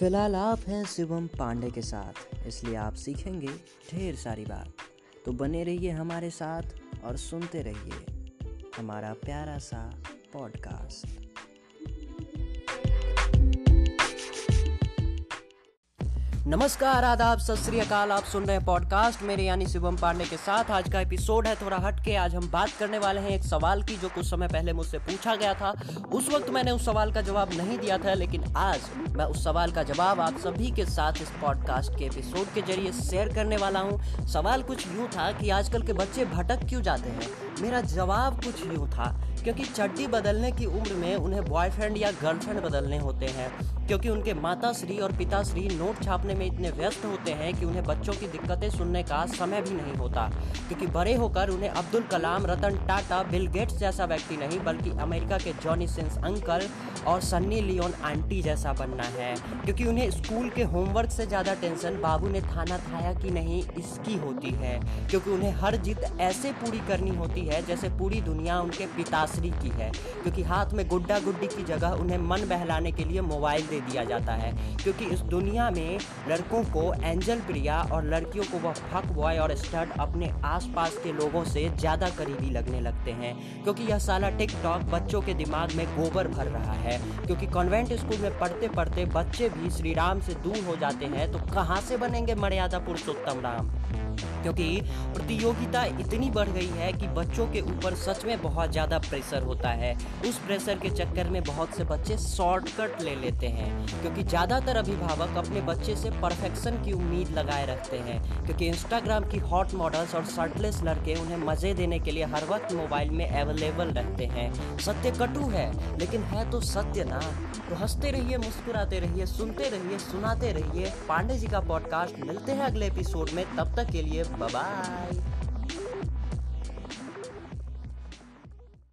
फ़िलहाल आप हैं शिवम पांडे के साथ, इसलिए आप सीखेंगे ढेर सारी बात। तो बने रहिए हमारे साथ और सुनते रहिए हमारा प्यारा सा पॉडकास्ट नमस्कार, आदाब, सत अकाल। आप सुन रहे हैं पॉडकास्ट मेरे यानी शिवम पांडे के साथ आज का एपिसोड है। थोड़ा हट के आज हम बात करने वाले हैं एक सवाल की, जो कुछ समय पहले मुझसे पूछा गया था। उस वक्त मैंने उस सवाल का जवाब नहीं दिया था, लेकिन आज मैं उस सवाल का जवाब आप सभी के साथ इस पॉडकास्ट के एपिसोड के ज़रिए शेयर करने वाला हूँ। सवाल कुछ यूँ था कि आजकल के बच्चे भटक क्यों जाते हैं? मेरा जवाब कुछ यूँ था, क्योंकि चड्डी बदलने की उम्र में उन्हें बॉयफ्रेंड या गर्लफ्रेंड बदलने होते हैं, क्योंकि उनके माता श्री और पिताश्री नोट छापने में इतने व्यस्त होते हैं कि उन्हें बच्चों की दिक्कतें सुनने का समय भी नहीं होता, क्योंकि बड़े होकर उन्हें अब्दुल कलाम, रतन टाटा, बिल गेट्स जैसा व्यक्ति नहीं, बल्कि अमेरिका के जॉनी सिंस अंकल और सन्नी लियोन आंटी जैसा बनना है, क्योंकि उन्हें स्कूल के होमवर्क से ज़्यादा टेंशन बाबू ने थाना थाया कि नहीं, इसकी होती है, क्योंकि उन्हें हर जिद ऐसे पूरी करनी होती है जैसे पूरी दुनिया उनके पिताश्री की है, क्योंकि हाथ में गुड्डा गुड्डी की जगह उन्हें मन बहलाने के लिए मोबाइल दे दिया जाता है, क्योंकि इस दुनिया में लड़कों को एंजल प्रिया और लड़कियों को वह फक बॉय और स्टड अपने आसपास के लोगों से ज़्यादा करीबी लगने लगते हैं, क्योंकि यह साला टिकटॉक बच्चों के दिमाग में गोबर भर रहा है, क्योंकि कॉन्वेंट स्कूल में पढ़ते पढ़ते बच्चे भी श्री राम से दूर हो जाते हैं तो कहाँ से बनेंगे मर्यादा पुरुषोत्तम राम? क्योंकि प्रतियोगिता इतनी बढ़ गई है कि बच्चों के ऊपर सच में बहुत ज़्यादा प्रेशर होता है। उस प्रेशर के चक्कर में बहुत से बच्चे शॉर्टकट ले लेते हैं, क्योंकि ज़्यादातर अभिभावक अपने बच्चे से परफेक्शन की उम्मीद लगाए रखते हैं, क्योंकि इंस्टाग्राम की हॉट मॉडल्स और शर्टलेस लड़के उन्हें मज़े देने के लिए हर वक्त मोबाइल में अवेलेबल रहते हैं। सत्य कटु है, लेकिन है तो सत्य ना। तो हँसते रहिए, मुस्कुराते रहिए, सुनते रहिए, सुनाते रहिए। पांडे जी का पॉडकास्ट मिलते हैं अगले एपिसोड में, तब तक के लिए बाय